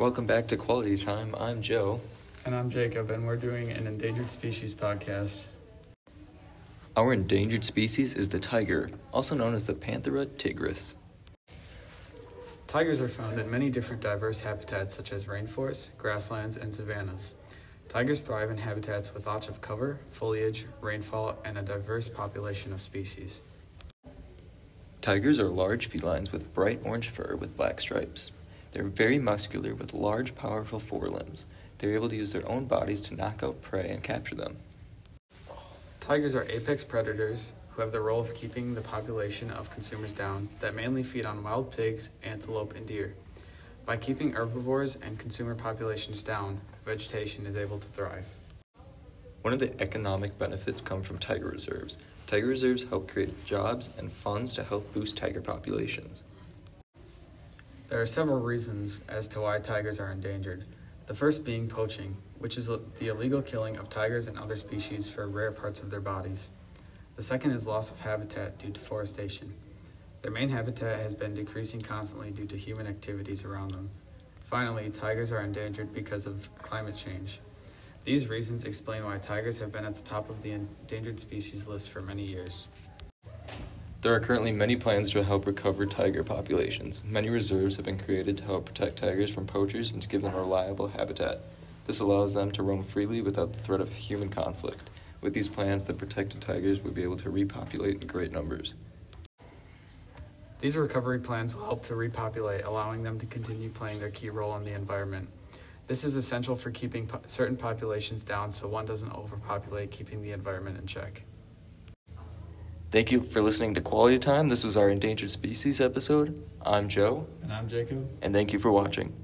Welcome back to Quality Time. I'm Joe. And I'm Jacob, and we're doing an endangered species podcast. Our endangered species is the tiger, also known as the Panthera tigris. Tigers are found in many different diverse habitats such as rainforests, grasslands, and savannas. Tigers thrive in habitats with lots of cover, foliage, rainfall, and a diverse population of species. Tigers are large felines with bright orange fur with black stripes. They're very muscular with large, powerful forelimbs. They're able to use their own bodies to knock out prey and capture them. Tigers are apex predators who have the role of keeping the population of consumers down that mainly feed on wild pigs, antelope, and deer. By keeping herbivores and consumer populations down, vegetation is able to thrive. One of the economic benefits come from tiger reserves. Tiger reserves help create jobs and funds to help boost tiger populations. There are several reasons as to why tigers are endangered. The first being poaching, which is the illegal killing of tigers and other species for rare parts of their bodies. The second is loss of habitat due to deforestation. Their main habitat has been decreasing constantly due to human activities around them. Finally, tigers are endangered because of climate change. These reasons explain why tigers have been at the top of the endangered species list for many years. There are currently many plans to help recover tiger populations. Many reserves have been created to help protect tigers from poachers and to give them a reliable habitat. This allows them to roam freely without the threat of human conflict. With these plans, the protected tigers would be able to repopulate in great numbers. These recovery plans will help to repopulate, allowing them to continue playing their key role in the environment. This is essential for keeping po- certain populations down so one doesn't overpopulate, keeping the environment in check. Thank you for listening to Quality Time. This was our endangered species episode. I'm Joe. And I'm Jacob. And thank you for watching.